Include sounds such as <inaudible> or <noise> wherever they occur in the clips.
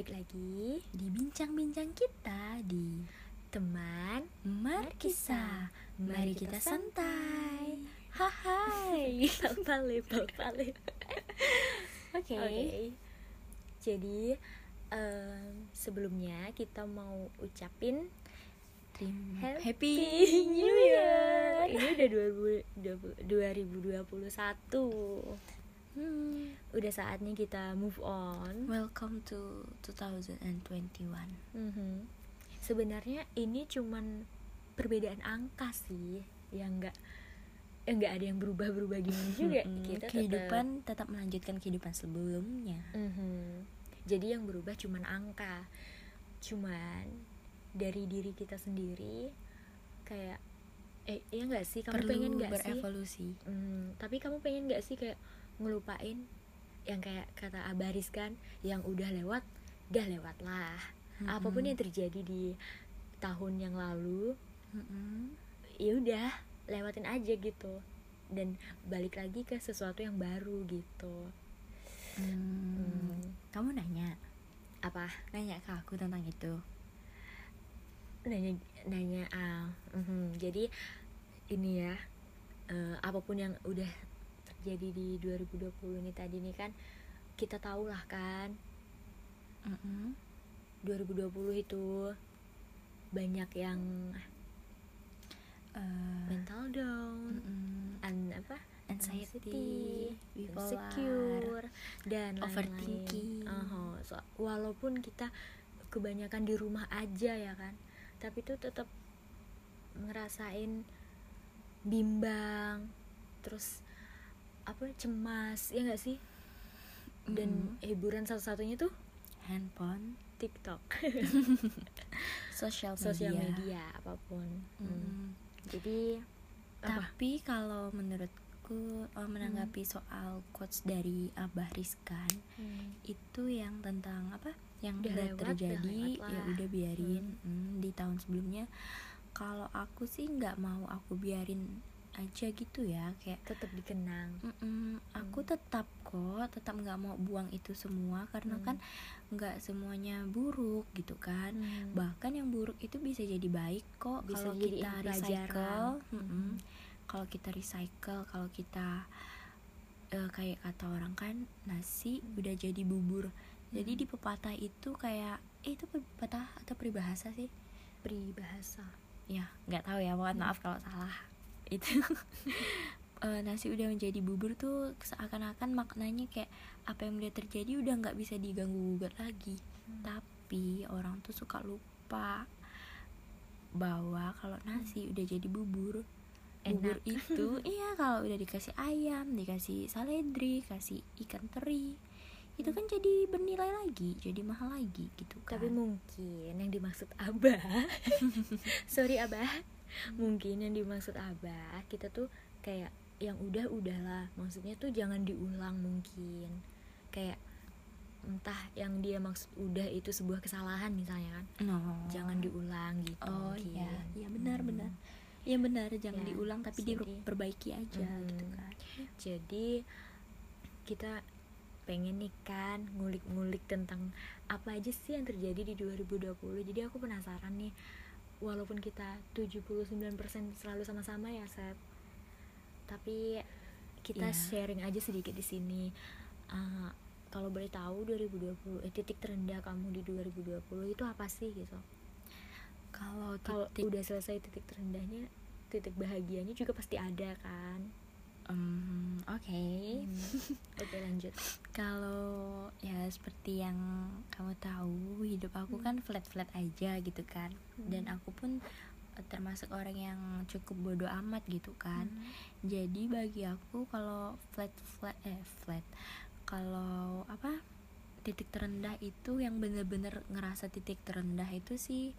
balik lagi di bincang-bincang kita di teman Markisa. Mari kita santai. Hai, pale <laughs> pale. Oke. Jadi em, sebelumnya kita mau ucapin Happy, Happy New Year. Ini udah 2021. Hmm. Udah saatnya kita move on. Welcome to 2021. Mhm. Sebenarnya ini cuman perbedaan angka sih, yang enggak enggak ada yang berubah-berubah gimana <laughs> juga. Mm-mm. Kita tetap- kehidupan tetap melanjutkan kehidupan sebelumnya. Mhm. Jadi yang berubah cuman angka. Cuman dari diri kita sendiri kayak eh iya nggak sih kamu Perlu pengen nggak sih? berevolusi. Hmm, tapi kamu pengen nggak sih kayak ngelupain yang kayak kata Abaris kan yang udah lewat, udah lewat lah. Apa pun Mm-mm. yang terjadi di tahun yang lalu, Mm-mm. ya udah lewatin aja gitu dan balik lagi ke sesuatu yang baru gitu. Hmm. Hmm, Kamu nanya, apa? nanya ke aku tentang itu. nanya nanya ah mhm. jadi ini ya eh, apa pun yang udah terjadi di 2020 ini tadi nih kan kita tahu lah kan Mm-mm. 2020 itu banyak yang Eh, mental down mm-mm. an apa anxiety, bipolar, insecure dan overthinking. Aha, so- walaupun kita kebanyakan di rumah aja ya kan tapi tuh tetap ngerasain bimbang terus apa cemas ya nggak sih dan Mm. hiburan satu-satunya tuh handphone, TikTok <laughs> sosial media. sosial media apa pun. Mm. jadi apa Tapi kalau menurutku eh, menanggapi soal quotes dari Abah Rizkan Hmm. itu yang tentang apa? Yang Udah udah, lewat, terjadi ya udah biarin Mm, di tahun sebelumnya. Kalau aku sih nggak mau aku biarin aja gitu ya kayak tetap dikenang Mm-mm, aku Hmm. tetap kok tetap nggak mau buang itu semua karena Hmm. kan nggak semuanya buruk gitu kan Hmm. bahkan yang buruk itu bisa jadi baik kok Bisa kalau kita recycle Mm-mm. Mm. kalau kita recycle kalau kita eh, kayak kata orang kan nasi udah jadi bubur jadi Mm. di pepatah itu kayak eh, itu pepatah atau peribahasa sih peribahasa ya nggak tahu ya mohon Hmm. maaf kalau salah itu. <laughs> Eh, nasi udah menjadi bubur tuh seakan-akan maknanya kayak apa yang udah terjadi udah nggak bisa diganggu gugat lagi. Hmm. tapi orang tuh suka lupa bahwa kalau nasi udah jadi bubur. Bubur Enak. itu <laughs> iya kalau udah dikasih ayam dikasih saledri kasih ikan teri itu kan jadi bernilai lagi jadi mahal lagi gitu kan. Tapi mungkin yang dimaksud Abah. <laughs> Sorry Abah Mungkin yang dimaksud Abah Kita tuh kayak yang udah udahlah Maksudnya tuh jangan diulang mungkin Kayak entah yang dia maksud udah itu sebuah kesalahan misalnya kan no. Jangan diulang gitu Oh mungkin. iya, iya benar Hmm. benar. Iya benar, jangan Ya, diulang tapi jadi- diperbaiki aja Hmm. gitu kan. Jadi kita pengen nih kan ngulik-ngulik tentang apa aja sih yang terjadi di 2020 jadi aku penasaran nih walaupun kita 79% selalu sama-sama ya Sep tapi kita Iya. sharing aja sedikit di sini. Uh, kalau boleh tahu 2020 eh, titik terendah kamu di 2020 itu apa sih gitu? Kalau titik udah selesai titik terendahnya titik bahagianya juga pasti ada kan? Em, oke. oke lanjut. Kalau seperti yang kamu tahu, hidup aku Hmm. kan flat-flat aja gitu kan. Dan Hmm. aku pun eh, termasuk orang yang cukup bodoh amat gitu kan. Hmm. Jadi bagi aku kalau flat flat eh flat kalau apa titik terendah itu yang bener-bener ngerasa titik terendah itu sih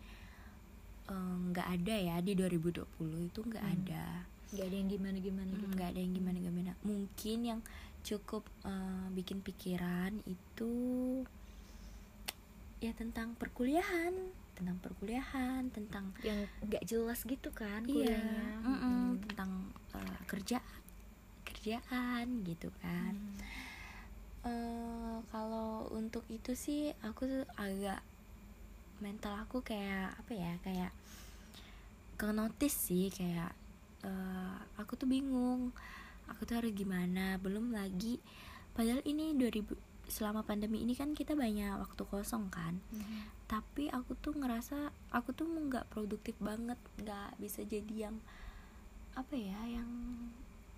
eh, nggak ada ya di 2020 itu nggak Hmm. ada nggak ada yang gimana gimana gitu nggak ada yang gimana gimana mungkin yang cukup eh, bikin pikiran itu ya tentang perkuliahan tentang perkuliahan tentang yang nggak jelas gitu kan iya kuliahnya mm-mm, Mm. tentang eh, kerja kerjaan gitu kan Hmm. eh, kalau untuk itu sih aku tuh agak mental aku kayak apa ya kayak ke notice sih kayak eh, aku tuh bingung aku tuh harus gimana? Belum lagi. Padahal ini 2000 selama pandemi ini kan kita banyak waktu kosong kan. Tapi aku tuh ngerasa aku tuh nggak produktif banget. Nggak bisa jadi yang apa ya yang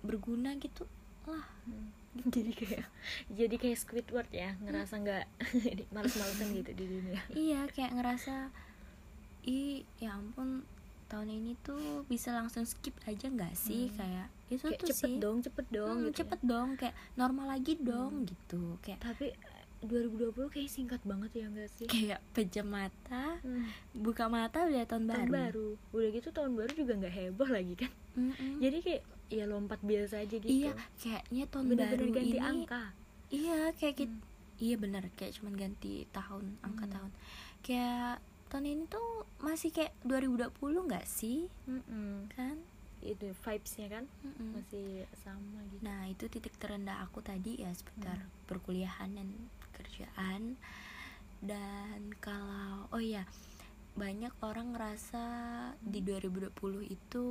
berguna gitu lah. <laughs> Jadi kayak jadi kayak Squidward ya. Ngerasa nggak <laughs> males-malesan gitu di dunia. <laughs> Iya kayak ngerasa ih ya ampun tahun ini tuh bisa langsung skip aja nggak sih? Hmm. kayak itu kayak tuh cepet sih. dong cepet dong Hmm, gitu. cepet dong kayak normal lagi dong Hmm. gitu. Kayak tapi eh, 2020 kayak singkat banget ya enggak sih? Kayak pejam mata Hmm, buka mata udah tahun, tahun baru, baru. Udah gitu tahun baru juga nggak heboh lagi kan? Mm-mm. jadi kayak ya lompat biasa aja gitu. Iya kayaknya tahun bener-bener baru ganti ini angka. Iya kayak gitu Hmm. iya bener kayak cuman ganti tahun angka Hmm. tahun. Kayak tahun ini tuh masih kayak 2020 nggak sih? Mm-mm. kan itu vibesnya kan? Mm-mm. masih sama gitu. Nah itu titik terendah aku tadi ya seputar Hmm. perkuliahan dan kerjaan. Dan kalau oh iya banyak orang ngerasa di Hmm. 2020 itu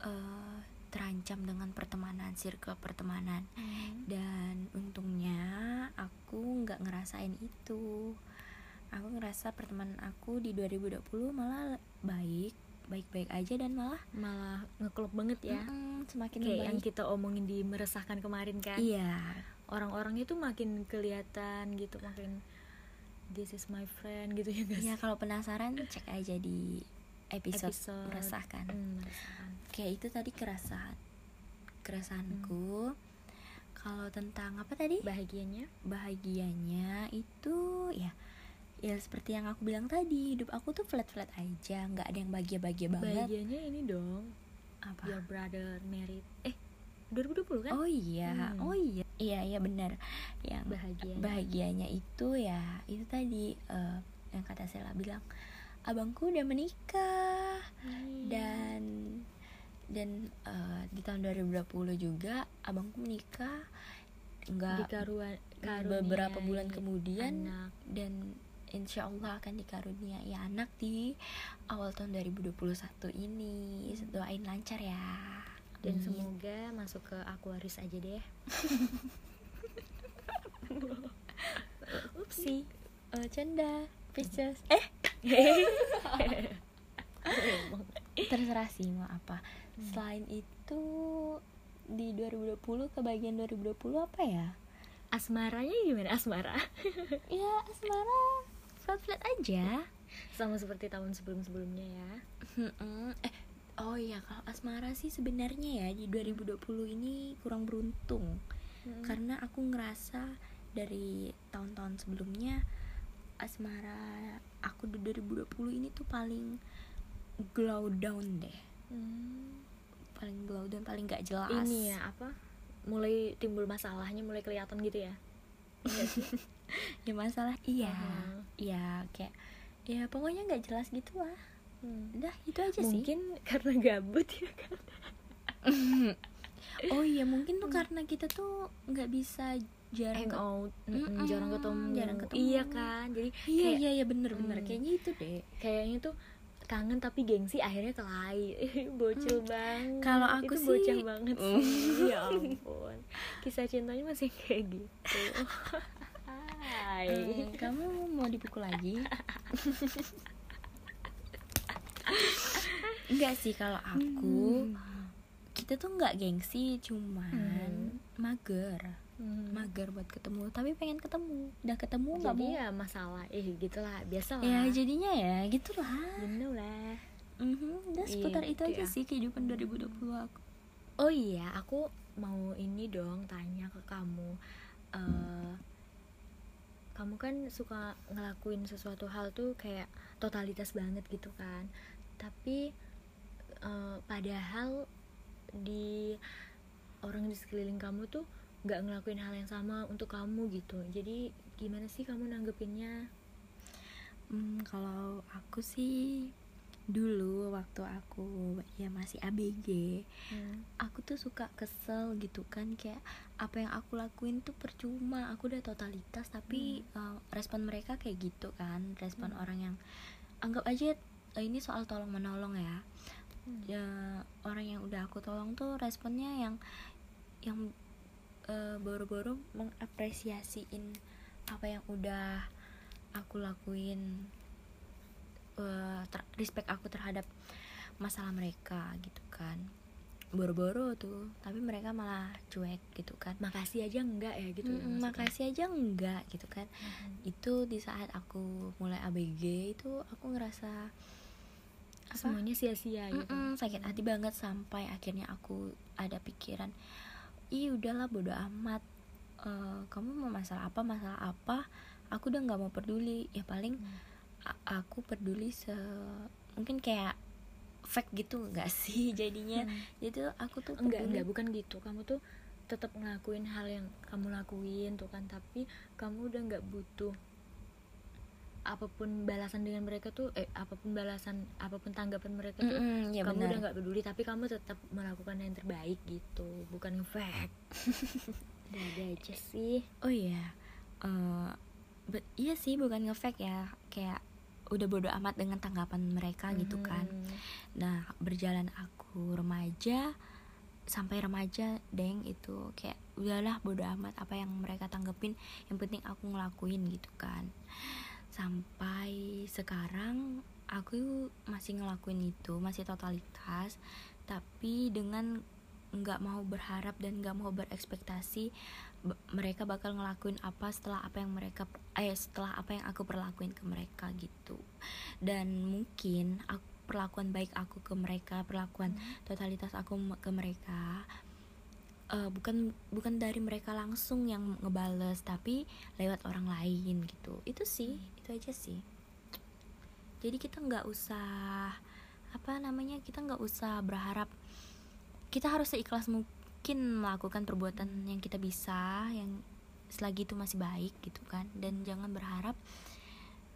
eh, terancam dengan pertemanan circle pertemanan. Dan untungnya aku nggak ngerasain itu. Aku ngerasa pertemanan aku di 2020 malah baik baik-baik aja dan malah malah ngeklop banget ya. Mm-mm, semakin kayak yang kita omongin di meresahkan kemarin kan. Iya. Orang-orang itu makin kelihatan gitu makin this is my friend gitu ya guys ya kalau penasaran cek aja di episode, Episode. meresahkan. Hmm, meresahkan. kayak itu tadi keresahan keresahanku kalau tentang apa tadi? Bahagianya? Bahagianya itu ya ya seperti yang aku bilang tadi hidup aku tuh flat flat aja nggak ada yang bahagia bahagia banget. Bahagianya ini dong apa? your brother married eh 2020 kan? Oh iya Hmm. oh iya. Iya iya benar. Yang bahagianya. bahagianya itu ya itu tadi eh, yang kata Sela bilang abangku udah menikah. Hmm. dan dan eh, di tahun 2020 juga abangku menikah. Nggak dikaruan beberapa bulan kemudian anak. dan insya Allah akan dikaruniai anak di awal tahun 2021 ini. Doain lancar ya. Dan Amin. semoga masuk ke Aquarius aja deh. <laughs> Upsi. Eh, canda. Pisces eh. <laughs> Terserah sih mau apa. Hmm. selain itu di 2020 kebagian 2020 apa ya? Asmaranya gimana? Asmara. <laughs> Ya asmara flat flat aja. Sama seperti tahun sebelum-sebelumnya ya. Mm-mm. eh oh iya kalau asmara sih sebenarnya ya di 2020 ini kurang beruntung. Karena aku ngerasa dari tahun-tahun sebelumnya asmara aku di 2020 ini tuh paling glow down deh. Hmm. paling glow down paling gak jelas. Ini ya apa? Mulai timbul masalahnya mulai kelihatan gitu ya? Iya? <laughs> <laughs> ya masalah iya Aha. iya kayak ya pokoknya nggak jelas gitu lah. Hmm. udah itu aja sih. Mungkin karena gabut ya <laughs> kan? Oh iya mungkin tuh karena kita tuh nggak bisa jarang hang out. Mm-mm, jarang ketemu. jarang ketemu. iya kan? Jadi iya kayak iya iya bener bener. Hmm. kayaknya itu deh. Kayaknya tuh kangen tapi gengsi akhirnya kelahi <laughs> bocil banget. Hmm. Kalau aku itu sih- bocah banget Mm. sih ya ampun. Kisah cintanya masih kayak gitu Hai. Eh, kamu mau dipukul lagi? Enggak sih kalau aku kita tuh nggak gengsi cuman mager. Hmm. mager buat ketemu tapi pengen ketemu. Udah ketemu nggak jadi mau? ya masalah eh gitulah biasa lah ya jadinya ya gitulah. You know lah. Mhm, udah seputar itu Gitu aja ya. sih kehidupan 2020 aku. Oh iya, aku mau ini dong tanya ke kamu. eh kamu kan suka ngelakuin sesuatu hal tuh kayak totalitas banget gitu kan. Tapi eh, padahal di orang di sekeliling kamu tuh nggak ngelakuin hal yang sama untuk kamu gitu. Jadi gimana sih kamu nanggepinnya? Hmm, kalau aku sih dulu waktu aku ya masih ABG Hmm. aku tuh suka kesel gitu kan kayak apa yang aku lakuin tuh percuma aku udah totalitas tapi uh, respon mereka kayak gitu kan respon Hmm. orang yang anggap aja uh, ini soal tolong menolong ya Hmm. ya orang yang udah aku tolong tuh responnya yang yang uh, boro-boro mengapresiasiin apa yang udah aku lakuin uh, ter- respect aku terhadap masalah mereka gitu kan. Boro-boro tuh tapi mereka malah cuek gitu kan. Makasih aja enggak ya gitu ya Mm-mm, maksudnya? makasih aja enggak gitu kan. Mhm. itu di saat aku mulai ABG itu aku ngerasa apa? Semuanya sia-sia gitu. Mm-mm, sakit hati banget sampai akhirnya aku ada pikiran ih udahlah bodo amat. Eh, kamu mau masalah apa masalah apa? Aku udah nggak mau peduli. Ya paling Hmm. Aku peduli se mungkin kayak fake gitu nggak <laughs> sih jadinya. Hmm. jadi aku tuh enggak peduli- enggak bukan gitu. Kamu tuh tetap ngelakuin hal yang kamu lakuin tuh kan tapi kamu udah nggak butuh apa pun balasan dengan mereka tuh eh apa pun balasan apa pun tanggapan mereka tuh ya kamu benar. udah nggak peduli tapi kamu tetap melakukan yang terbaik gitu bukan fake. <laughs> Udah ada aja sih. Oh iya Eh, be- iya sih bukan ngefake ya. Kayak udah bodo amat dengan tanggapan mereka gitu kan Mhm. nah berjalan aku remaja sampai remaja deng itu kayak udahlah bodo amat apa yang mereka tanggepin yang penting aku ngelakuin gitu kan sampai sekarang aku masih ngelakuin itu masih totalitas tapi dengan nggak mau berharap dan nggak mau berekspektasi mereka bakal ngelakuin apa setelah apa yang mereka eh setelah apa yang aku perlakuin ke mereka gitu. Dan mungkin aku, perlakuan baik aku ke mereka perlakuan totalitas aku ke mereka eh, bukan bukan dari mereka langsung yang ngebales tapi lewat orang lain gitu. Itu sih itu aja sih. Jadi kita nggak usah apa namanya kita nggak usah berharap kita harus seikhlas mungkin melakukan perbuatan yang kita bisa yang selagi itu masih baik gitu kan. Dan jangan berharap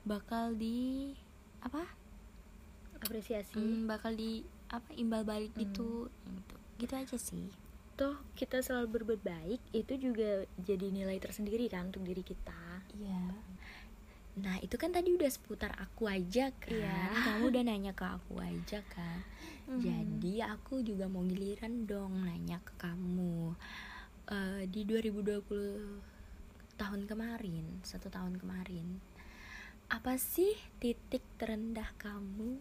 bakal di apa? Apresiasi. Hmm, bakal di apa imbal balik Hmm. gitu gitu. Gitu aja sih. Toh kita selalu berbuat baik itu juga jadi nilai tersendiri kan untuk diri kita. Iya. Nah itu kan tadi udah seputar aku aja kan Iya. kamu udah nanya ke aku aja kan Mhm. jadi aku juga mau giliran dong nanya ke kamu Eh, di 2020 tahun kemarin satu tahun kemarin apa sih titik terendah kamu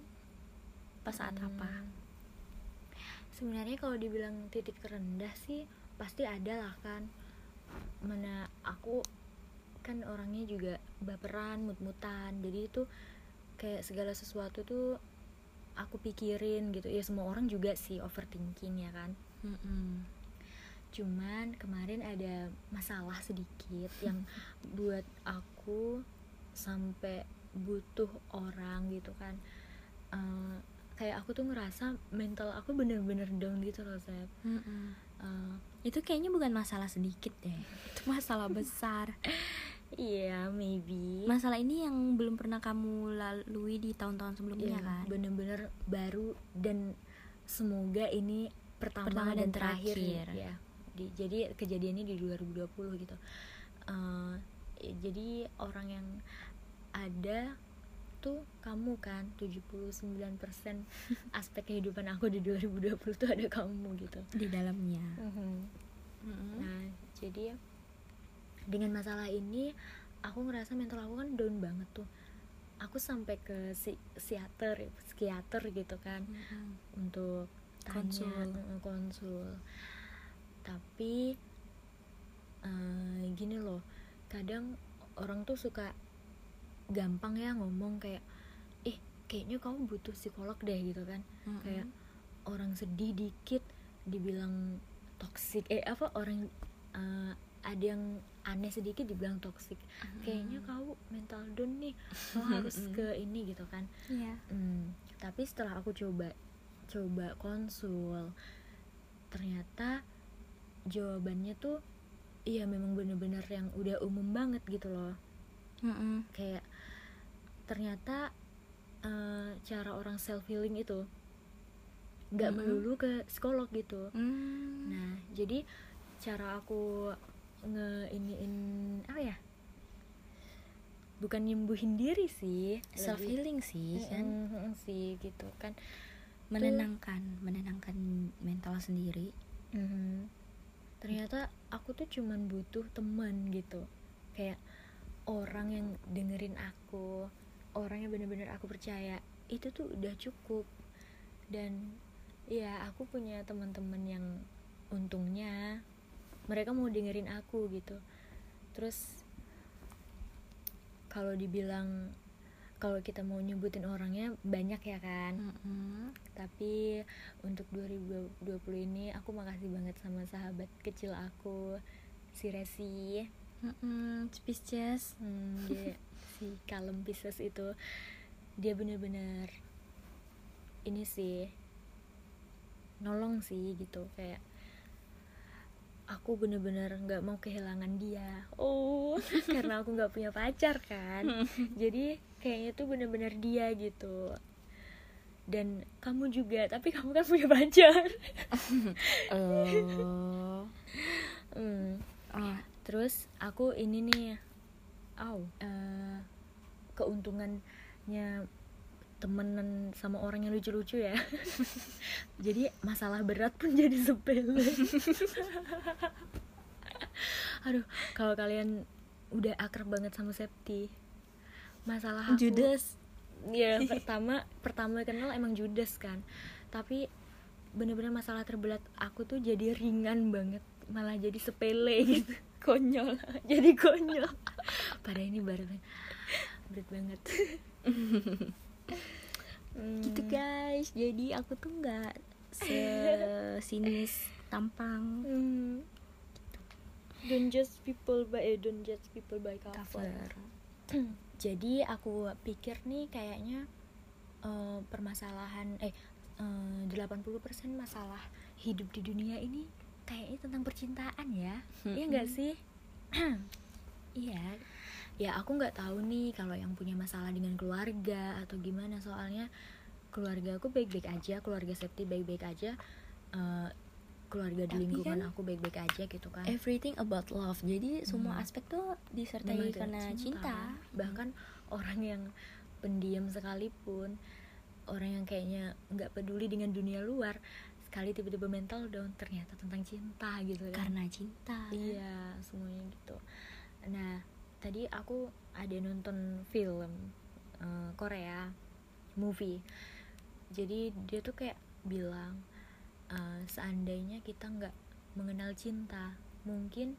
pas saat Hmm. apa sebenarnya kalau dibilang titik terendah sih pasti ada lah kan mana aku kan orangnya juga baperan mut-mutan jadi itu kayak segala sesuatu tuh aku pikirin gitu. Ya semua orang juga sih overthinking ya kan? Mm-mm. cuman kemarin ada masalah sedikit <laughs> yang buat aku sampai butuh orang gitu kan. Eh, kayak aku tuh ngerasa mental aku bener-bener down gitu loh Sep Mm-mm. Eh, itu kayaknya bukan masalah sedikit deh. <laughs> Itu masalah besar iya maybe. Masalah ini yang belum pernah kamu lalui di tahun-tahun sebelumnya Iya, kan? bener-bener baru dan semoga ini pertama, Pertama dan, dan terakhir, terakhir. ya. Di, jadi kejadiannya di 2020 gitu. Ya, jadi orang yang ada tuh kamu kan? 79% <laughs> aspek kehidupan aku di 2020 tuh ada kamu gitu. Di dalamnya. Nah, jadi dengan masalah ini aku ngerasa mental aku kan down banget tuh. Aku sampai ke si psikiater, psikiater gitu kan untuk tanya, Konsul. konsul. Tapi eh, gini loh, kadang orang tuh suka gampang ya ngomong kayak, ih kayaknya kamu butuh psikolog deh gitu kan kayak orang sedih dikit dibilang toksik eh apa orang eh, ada yang aneh sedikit dibilang toksik kayaknya kau mental down nih kau <laughs> harus ke ini gitu kan Iya. Hmm, tapi setelah aku coba coba konsul ternyata jawabannya tuh iya memang bener-bener yang udah umum banget gitu loh Mm-mm. kayak ternyata eh, cara orang self healing itu nggak Mm-mm. melulu ke psikolog gitu Hmm. nah jadi cara aku nge iniin apa ya? Bukan nyembuhin diri sih self healing sih kan? Mm, mm, mm, sih gitu kan. Menenangkan menenangkan mental sendiri. Mhm. ternyata aku tuh cuman butuh teman gitu. Kayak orang yang dengerin aku orang yang bener-bener aku percaya itu tuh udah cukup. Dan ya aku punya teman-teman yang untungnya mereka mau dengerin aku gitu terus kalau dibilang kalau kita mau nyebutin orangnya banyak ya kan Mm-mm. tapi untuk 2020 ini aku makasih banget sama sahabat kecil aku si Resi. Pisces hmm, dia <laughs> si kalem Pisces itu dia bener-bener ini sih nolong sih gitu kayak aku bener-bener nggak mau kehilangan dia. Oh. <laughs> Karena aku nggak punya pacar kan? Jadi kayaknya tuh bener-bener dia gitu. Dan kamu juga tapi kamu kan punya pacar. <laughs> Oh. Hmm, ah. Terus aku ini nih aw eh, keuntungannya temenan sama orang yang lucu-lucu ya. <laughs> Jadi masalah berat pun jadi sepele. <laughs> Aduh kalau kalian udah akrab banget sama Septi masalah aku Judas ya <laughs> pertama pertama kenal emang Judas kan. Tapi bener-bener masalah terbelat aku tuh jadi ringan banget malah jadi sepele gitu. Konyol. Jadi konyol. Pada ini baru berat banget Hmm, gitu guys. Jadi aku tuh nggak sesinis tampang. Hmm. don't judge people by eh, don't judge people by cover, cover. <clears throat> Jadi aku pikir nih kayaknya eh, permasalahan eh eh, 80% masalah hidup di dunia ini kayaknya tentang percintaan ya. Iya nggak sih? <clears throat> Iya ya aku nggak tahu nih kalau yang punya masalah dengan keluarga atau gimana. Soalnya keluarga aku baik-baik aja keluarga Septi baik-baik aja eh, keluarga di Tapi lingkungan kan aku baik-baik aja gitu kan. everything about love. Jadi semua Hmm. aspek tuh disertai Memang karena dari cinta, bahkan orang yang pendiam sekalipun orang yang kayaknya nggak peduli dengan dunia luar sekali tiba-tiba mental down ternyata tentang cinta gitu kan. Karena cinta. Iya semuanya gitu. Nah tadi aku ada nonton film eh, Korea movie. Jadi dia tuh kayak bilang eh, seandainya kita nggak mengenal cinta mungkin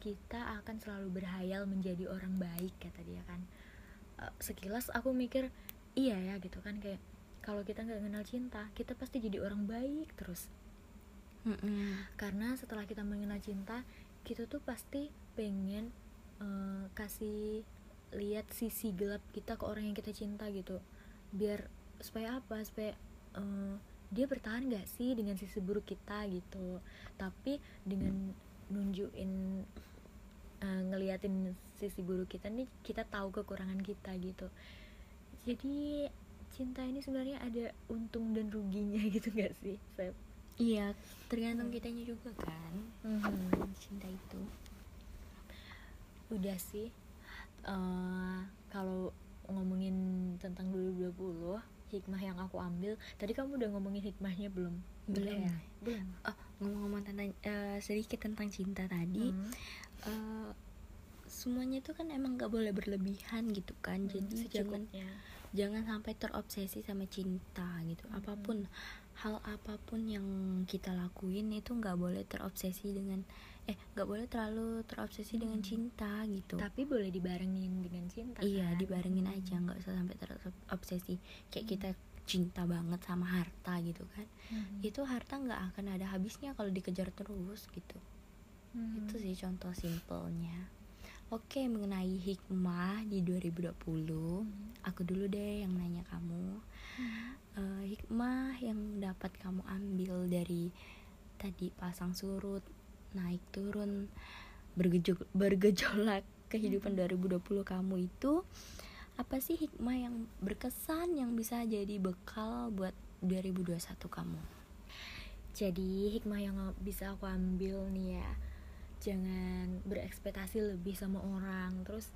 kita akan selalu berhayal menjadi orang baik kata dia kan. Eh, sekilas aku mikir iya ya gitu kan kayak kalau kita nggak mengenal cinta kita pasti jadi orang baik terus. Mm-mm. karena setelah kita mengenal cinta kita tuh pasti pengen eh, kasih lihat sisi gelap kita ke orang yang kita cinta gitu. Biar supaya apa? Supaya eh, dia bertahan gak sih dengan sisi buruk kita gitu? Tapi dengan nunjukin eh, ngeliatin sisi buruk kita nih kita tahu kekurangan kita gitu. Jadi cinta ini sebenarnya ada untung dan ruginya <laughs> gitu gak sih Sep? iya tergantung kitanya juga kan. Mhm. cinta itu udah sih eh kalau ngomongin tentang 2020 hikmah yang aku ambil tadi kamu udah ngomongin hikmahnya belum Belum. ya? belum oh ngomong-ngomong tentang eh, sedikit tentang cinta tadi Hmm. eh, semuanya itu kan emang gak boleh berlebihan gitu kan Hmm, jadi jangan secukupnya. jangan sampai terobsesi sama cinta gitu Hmm. apa pun hal apa pun yang kita lakuin itu nggak boleh terobsesi dengan eh nggak boleh terlalu terobsesi dengan Hmm. cinta gitu tapi boleh dibarengin dengan cinta iya kan? dibarengin Hmm. aja nggak usah sampai terobsesi kayak Hmm. kita cinta banget sama harta gitu kan Mhm. itu harta nggak akan ada habisnya kalau dikejar terus gitu Mhm. itu sih contoh simpelnya oke mengenai hikmah di 2020 Mhm. aku dulu deh yang nanya kamu Mhm. Eh, hikmah yang dapat kamu ambil dari tadi pasang surut naik turun. Bergejol- bergejolak <laughs> kehidupan 2020 kamu itu apa sih hikmah yang berkesan yang bisa jadi bekal buat 2021 kamu? Jadi hikmah yang bisa aku ambil nih ya jangan berekspektasi lebih sama orang terus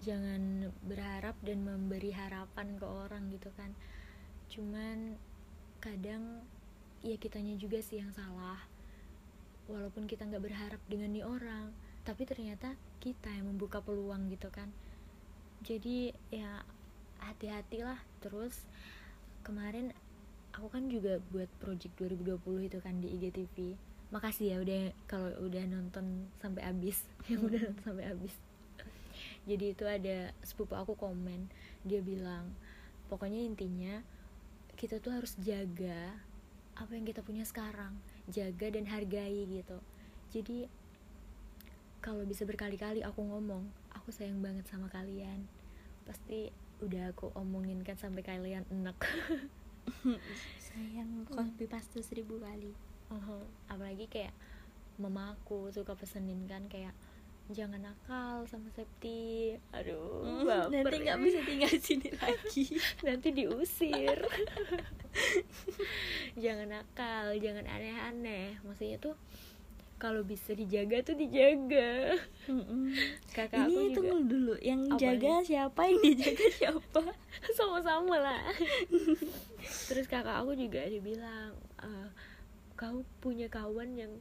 jangan berharap dan memberi harapan ke orang gitu kan. Cuman kadang ya kitanya juga sih yang salah walaupun kita nggak berharap dengan nih orang tapi ternyata kita yang membuka peluang gitu kan. Jadi ya hati-hatilah terus. Kemarin aku kan juga buat project 2020 itu kan di IGTV makasih ya udah kalau udah nonton sampai habis. <laughs> Yang udah nonton sampai habis. Jadi itu ada sepupu aku komen dia bilang pokoknya intinya kita tuh harus jaga apa yang kita punya sekarang jaga dan hargai gitu. Jadi kalau bisa berkali-kali aku ngomong aku sayang banget sama kalian. Pasti udah aku omongin kan sampai kalian enak <laughs> sayang kopi pastu seribu kali. Uh apalagi kayak mama aku suka pesenin kan kayak jangan nakal sama Septi. Aduh <laughs> baper. nanti nggak bisa tinggal sini lagi. <laughs> Nanti diusir <laughs> jangan nakal jangan aneh-aneh. Maksudnya tuh kalau bisa dijaga tuh dijaga. Kakak aku ini juga. tunggu dulu yang Apa jaga siapa yang dijaga <laughs> siapa? <laughs> Sama-sama lah. Terus kakak aku juga dibilang "Eh, kau punya kawan yang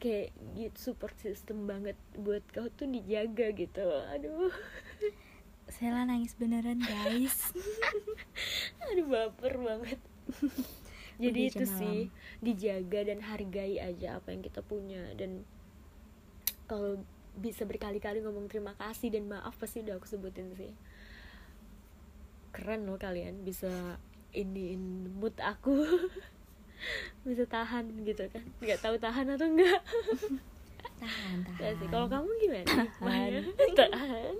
kayak gitu support system banget buat kau tuh dijaga gitu. Aduh Sela nangis beneran guys. <laughs> Aduh baper banget. <laughs> Jadi Udah itu jam sih dijaga dan hargai aja apa yang kita punya. Dan kalau bisa berkali-kali ngomong terima kasih dan maaf pasti udah aku sebutin sih. Keren loh kalian bisa iniin mood aku. <laughs> Bisa tahan gitu kan. Nggak tahu tahan atau enggak tahan tahan. Sih kalau kamu gimana? Hikmahnya? <laughs> Tahan.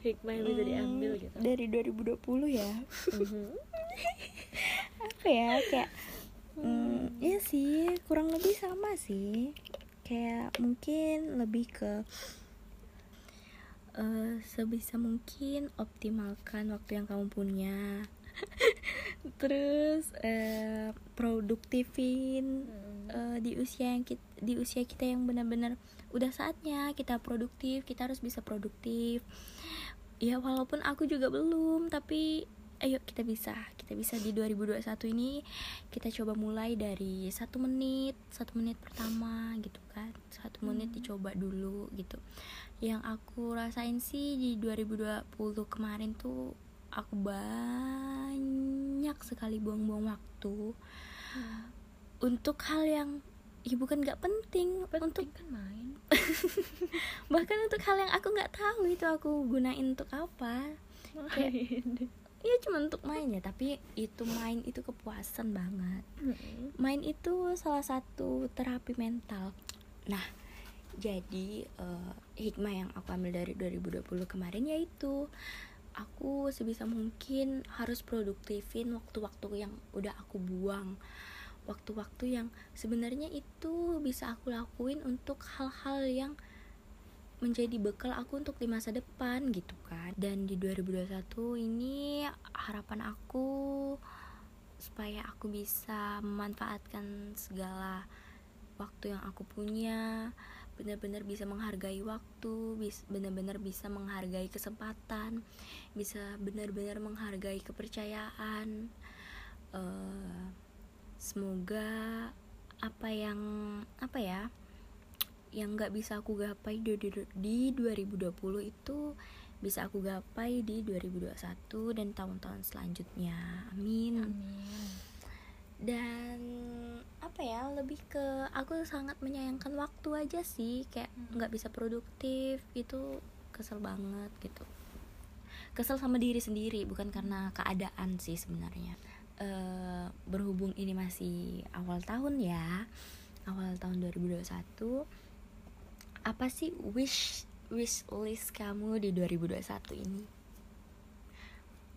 Hikmah yang bisa diambil Hmm, gitu. dari 2020 ya. Mhm. <laughs> apa ya kayak hmm, ya sih kurang lebih sama sih. Kayak mungkin lebih ke eh, sebisa mungkin optimalkan waktu yang kamu punya <laughs> terus eh, produktifin Hmm. eh, di usia yang kita, di usia kita yang benar-benar udah saatnya kita produktif kita harus bisa produktif ya walaupun aku juga belum tapi ayo kita bisa kita bisa di 2021 ini kita coba mulai dari satu menit satu menit pertama gitu kan satu menit Hmm. dicoba dulu gitu yang aku rasain sih di 2020 kemarin tuh aku banyak sekali buang-buang waktu untuk hal yang ya bukan nggak penting, untuk penting kan main. <laughs> Bahkan untuk hal yang aku nggak tahu itu aku gunain untuk apa. Iya cuma untuk main ya tapi itu main itu kepuasan banget. Main itu salah satu terapi mental. Nah jadi eh, hikmah yang aku ambil dari 2020 kemarin yaitu aku sebisa mungkin harus produktifin waktu-waktu yang udah aku buang. Waktu-waktu yang sebenarnya itu bisa aku lakuin untuk hal-hal yang menjadi bekal aku untuk di masa depan gitu kan. Dan di 2021 ini harapan aku supaya aku bisa memanfaatkan segala waktu yang aku punya benar-benar bisa menghargai waktu benar-benar bisa menghargai kesempatan bisa benar-benar menghargai kepercayaan Eh, semoga apa yang apa ya yang nggak bisa aku gapai di, di, di 2020 itu bisa aku gapai di 2021 dan tahun-tahun selanjutnya. Amin. Amin dan apa ya lebih ke aku sangat menyayangkan waktu aja sih. Kayak Hmm. nggak bisa produktif itu kesel banget gitu. Kesel sama diri sendiri bukan karena keadaan sih sebenarnya. Eh, berhubung ini masih awal tahun ya awal tahun 2021 apa sih wish wish list kamu di 2021 ini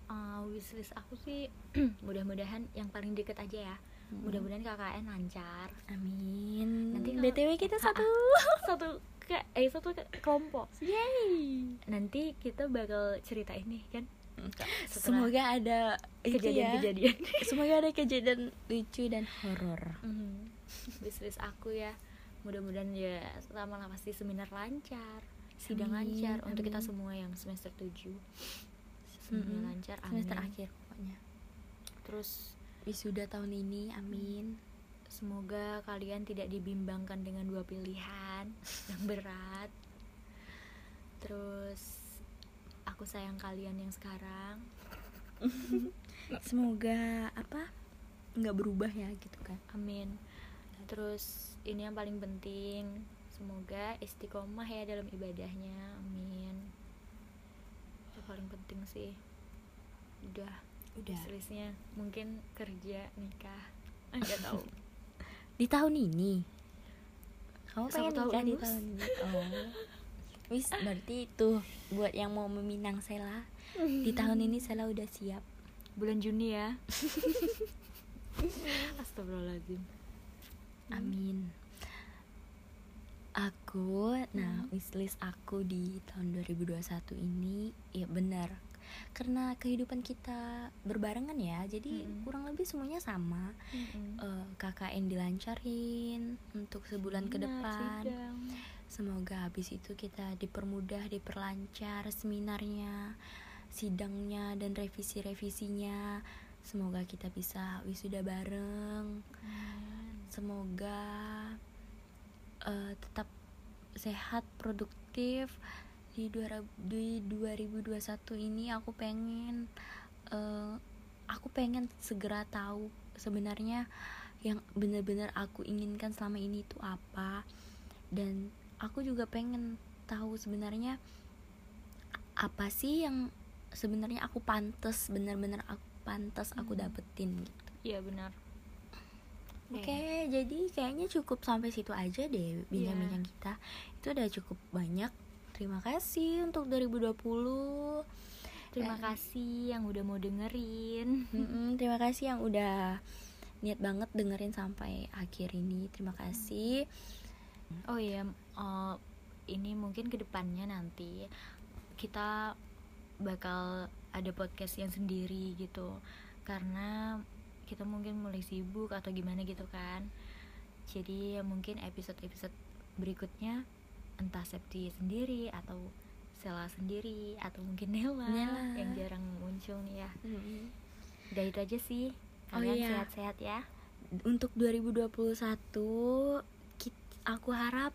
uh, wishlist aku sih <clears throat> mudah-mudahan yang paling deket aja ya Hmm. mudah-mudahan KKN lancar amin Nanti kalau- btw kita satu <laughs> satu kayak eh tuh kayak kelompok Yay. nanti kita bakal cerita ini kan setelah Semoga ada ya. kejadian-kejadian <laughs> Semoga ada kejadian lucu dan horor. Mhm. wishlist aku ya mudah-mudahan ya sama lah pasti seminar lancar sidang Amin, lancar untuk kita amin. semua yang semester 7 semuanya Mm-mm. lancar amin Semester akhir pokoknya. terus Wisuda tahun ini, amin. semoga kalian tidak dibimbangkan dengan dua pilihan <laughs> yang berat terus aku sayang kalian yang sekarang <laughs> Semoga apa? nggak berubah ya gitu kan. amin terus ini yang paling penting semoga istiqomah ya dalam ibadahnya amin paling penting sih udah Udah. listnya mungkin kerja nikah <laughs> nggak tahu Di tahun ini. Kamu Sama pengen tahun nikah di tahun ini? Oh. Wis <laughs> berarti itu buat yang mau meminang Sela. Di tahun ini Sela udah siap. bulan Juni ya <laughs> Astagfirullahaladzim Amin. Aku, nah wishlist aku di tahun 2021 ini ya benar. Karena kehidupan kita berbarengan ya, jadi Mm-mm. kurang lebih semuanya sama. Eh, KKN dilancarin untuk sebulan ke depan. Semoga habis itu kita dipermudah, diperlancar seminarnya, sidangnya dan revisi-revisinya. Semoga kita bisa wisuda bareng. Amin. Semoga eh, tetap sehat, produktif di, dua, di 2021 ini. Aku pengen, eh, aku pengen segera tahu sebenarnya yang benar-benar aku inginkan selama ini itu apa. Dan aku juga pengen tahu sebenarnya apa sih yang sebenarnya aku pantas, benar-benar aku pantas aku Hmm. dapetin gitu. iya benar Oke, jadi kayaknya cukup sampai situ aja deh bincang-bincang Iya. kita. Itu udah cukup banyak. Terima kasih untuk 2020. terima Eh. kasih yang udah mau dengerin Mm-mm, terima kasih yang udah niat banget dengerin sampai akhir ini. Terima kasih. Oh iya, eh, ini mungkin ke depannya nanti kita bakal ada podcast yang sendiri gitu, karena kita mungkin mulai sibuk atau gimana gitu kan. Jadi ya mungkin episode-episode berikutnya entah Septi sendiri atau Sela sendiri atau mungkin Nela, Nela. yang jarang muncul nih ya. Mm-mm. Udah itu aja sih. Oh Kalian iya. sehat-sehat ya. Untuk 2021 kit- aku harap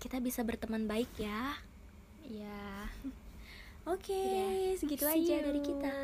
kita bisa berteman baik ya. Ya. <laughs> Oke, Udah. segitu See aja dari kita.